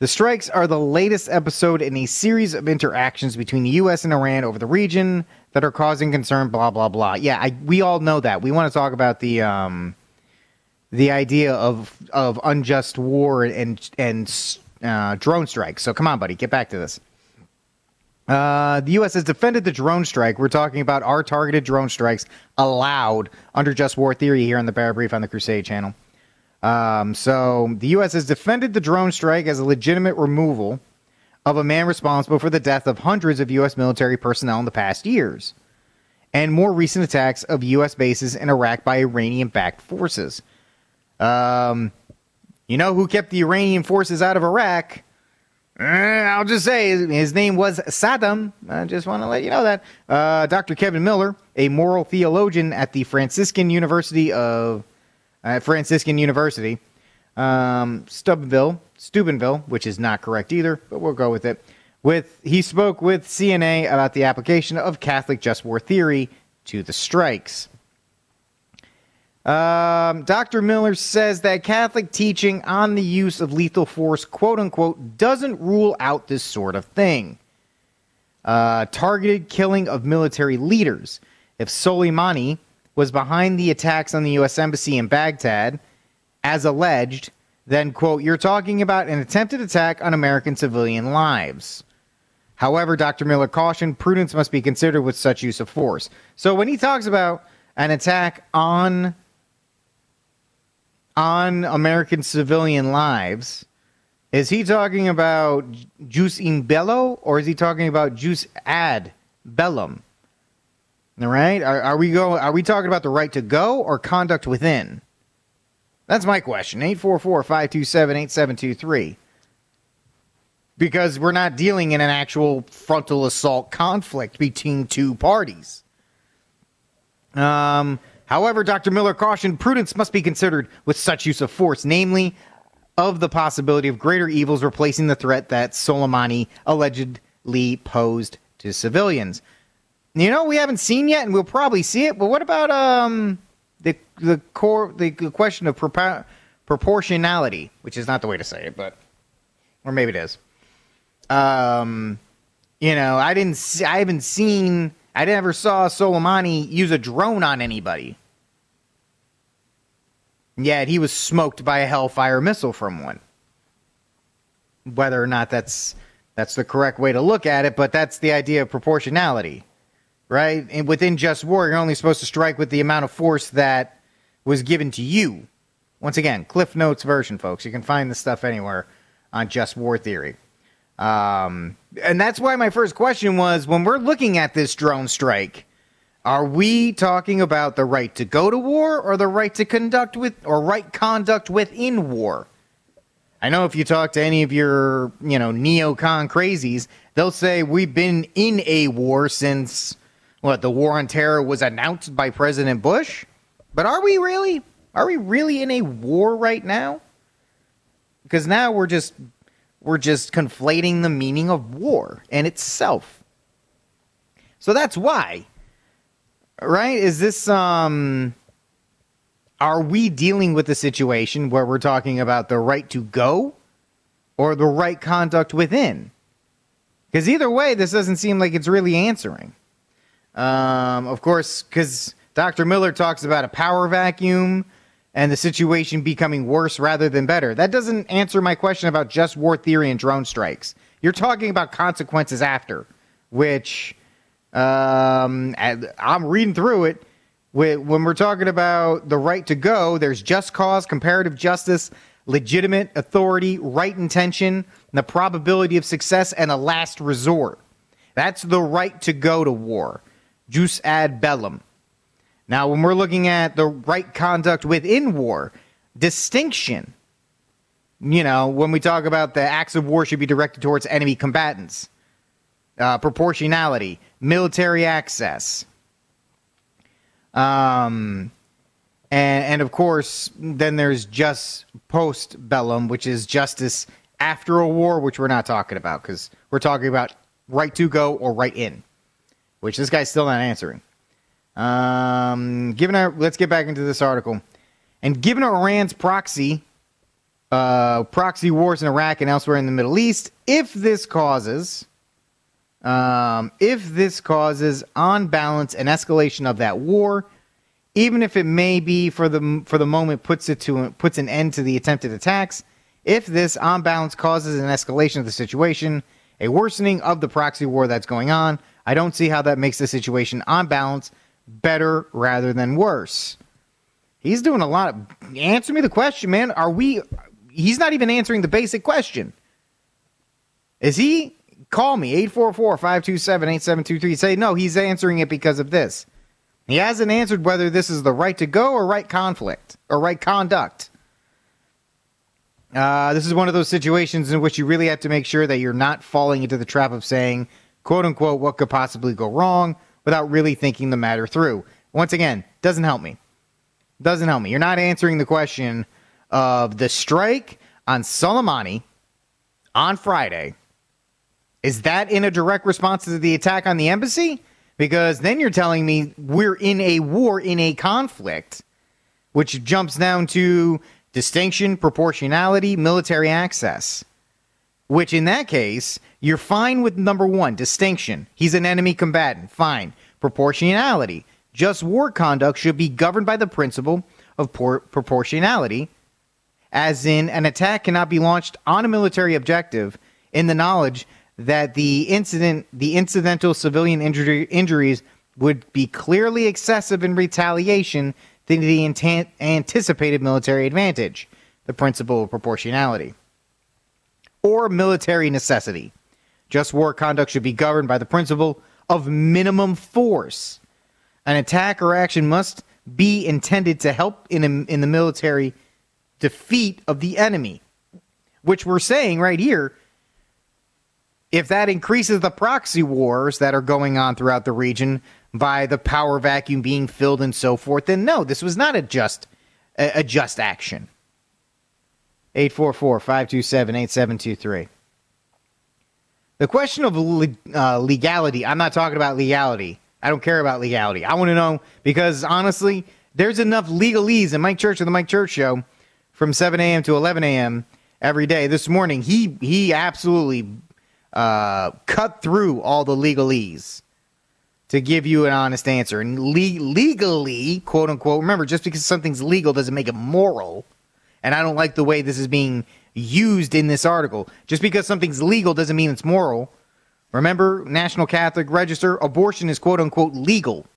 The strikes are the latest episode in a series of interactions between the U.S. and Iran over the region that are causing concern. Blah blah blah. Yeah, I, we all know that. We want to talk about the um, the idea of of unjust war and and uh, drone strikes. So come on, buddy, get back to this. Uh, the U.S. has defended the drone strike. We're talking about our targeted drone strikes allowed under just war theory here on the Barrett Brief on the Crusade channel. Um, so the U.S. has defended the drone strike as a legitimate removal of a man responsible for the death of hundreds of U.S. military personnel in the past years, and more recent attacks of U.S. bases in Iraq by Iranian-backed forces. Um, you know who kept the Iranian forces out of Iraq? Eh, I'll just say his name was Saddam. I just want to let you know that. Uh, Dr. Kevin Miller, a moral theologian at the Franciscan University of uh, Franciscan University, um, Steubenville, Steubenville, which is not correct either, but we'll go with it. With he spoke with CNA about the application of Catholic just war theory to the strikes. Um, Dr. Miller says that Catholic teaching on the use of lethal force, quote unquote, doesn't rule out this sort of thing. Uh, targeted killing of military leaders. If Soleimani was behind the attacks on the U.S. Embassy in Baghdad, as alleged, then, quote, you're talking about an attempted attack on American civilian lives. However, Dr. Miller cautioned prudence must be considered with such use of force. So when he talks about an attack on on American civilian lives, is he talking about jus in bello or is he talking about jus ad bellum? All right, are, are we go? Are we talking about the right to go or conduct within? That's my question. 844-527-8723. Because we're not dealing in an actual frontal assault conflict between two parties. Um, However, Dr. Miller cautioned prudence must be considered with such use of force, namely of the possibility of greater evils replacing the threat that Soleimani allegedly posed to civilians. You know, we haven't seen yet, and we'll probably see it. But what about um the the core the, question of propor- proportionality, which is not the way to say it, but or maybe it is. Um, you know, I didn't see, I haven't seen I never saw Soleimani use a drone on anybody. Yet he was smoked by a Hellfire missile from one. Whether or not that's that's the correct way to look at it, but that's the idea of proportionality, right? And within just war, you're only supposed to strike with the amount of force that was given to you. Once again, Cliff Notes version, folks. You can find this stuff anywhere on Just War Theory. Um, and that's why my first question was when we're looking at this drone strike, are we talking about the right to go to war or the right to conduct with or right conduct within war? I know if you talk to any of your, you know, neocon crazies, they'll say we've been in a war since what the war on terror was announced by President Bush. But are we really? Are we really in a war right now? Because now we're just we're just conflating the meaning of war in itself. So that's why. Right? Is this um are we dealing with a situation where we're talking about the right to go or the right conduct within? Because either way, this doesn't seem like it's really answering. Um, of course, because Dr. Miller talks about a power vacuum and the situation becoming worse rather than better. That doesn't answer my question about just war theory and drone strikes. You're talking about consequences after, which um, I'm reading through it. When we're talking about the right to go, there's just cause, comparative justice, legitimate authority, right intention, the probability of success, and a last resort. That's the right to go to war. Jus ad bellum. Now, when we're looking at the right conduct within war, distinction, you know, when we talk about the acts of war should be directed towards enemy combatants, uh, proportionality, military access, um, and, and of course, then there's just post bellum, which is justice after a war, which we're not talking about because we're talking about right to go or right in, which this guy's still not answering. Um, given our, let's get back into this article. And given Iran's proxy uh, proxy wars in Iraq and elsewhere in the Middle East. If this causes, um, if this causes, on balance, an escalation of that war, even if it may be for the for the moment puts it to puts an end to the attempted attacks, if this on balance causes an escalation of the situation, a worsening of the proxy war that's going on, I don't see how that makes the situation on balance better rather than worse. He's doing a lot of answer me the question, man. Are we he's not even answering the basic question. Is he call me 844-527-8723 say no, he's answering it because of this. He hasn't answered whether this is the right to go or right conflict or right conduct. Uh, this is one of those situations in which you really have to make sure that you're not falling into the trap of saying, quote unquote, what could possibly go wrong without really thinking the matter through. Once again, doesn't help me. Doesn't help me. You're not answering the question of the strike on Soleimani on Friday. Is that in a direct response to the attack on the embassy? Because then you're telling me we're in a war, in a conflict, which jumps down to distinction, proportionality, military access. Which in that case, you're fine with number one, distinction. He's an enemy combatant. Fine. Proportionality. Just war conduct should be governed by the principle of por- proportionality, as in an attack cannot be launched on a military objective in the knowledge that the incident, the incidental civilian injury, injuries would be clearly excessive in retaliation than the intent, anticipated military advantage, the principle of proportionality, or military necessity. Just war conduct should be governed by the principle of minimum force. An attack or action must be intended to help in, a, in the military defeat of the enemy, which we're saying right here. If that increases the proxy wars that are going on throughout the region, by the power vacuum being filled and so forth, then no, this was not a just a, just action. 844-527-8723. The question of uh, legality, I'm not talking about legality. I don't care about legality. I want to know because honestly, there's enough legalese in Mike Church of the Mike Church Show from 7 a.m. to 11 a.m. every day. This morning, he he absolutely uh, cut through all the legalese to give you an honest answer. And le- legally, quote unquote, remember, just because something's legal doesn't make it moral. And I don't like the way this is being used in this article. Just because something's legal doesn't mean it's moral. Remember, National Catholic Register, abortion is quote unquote legal.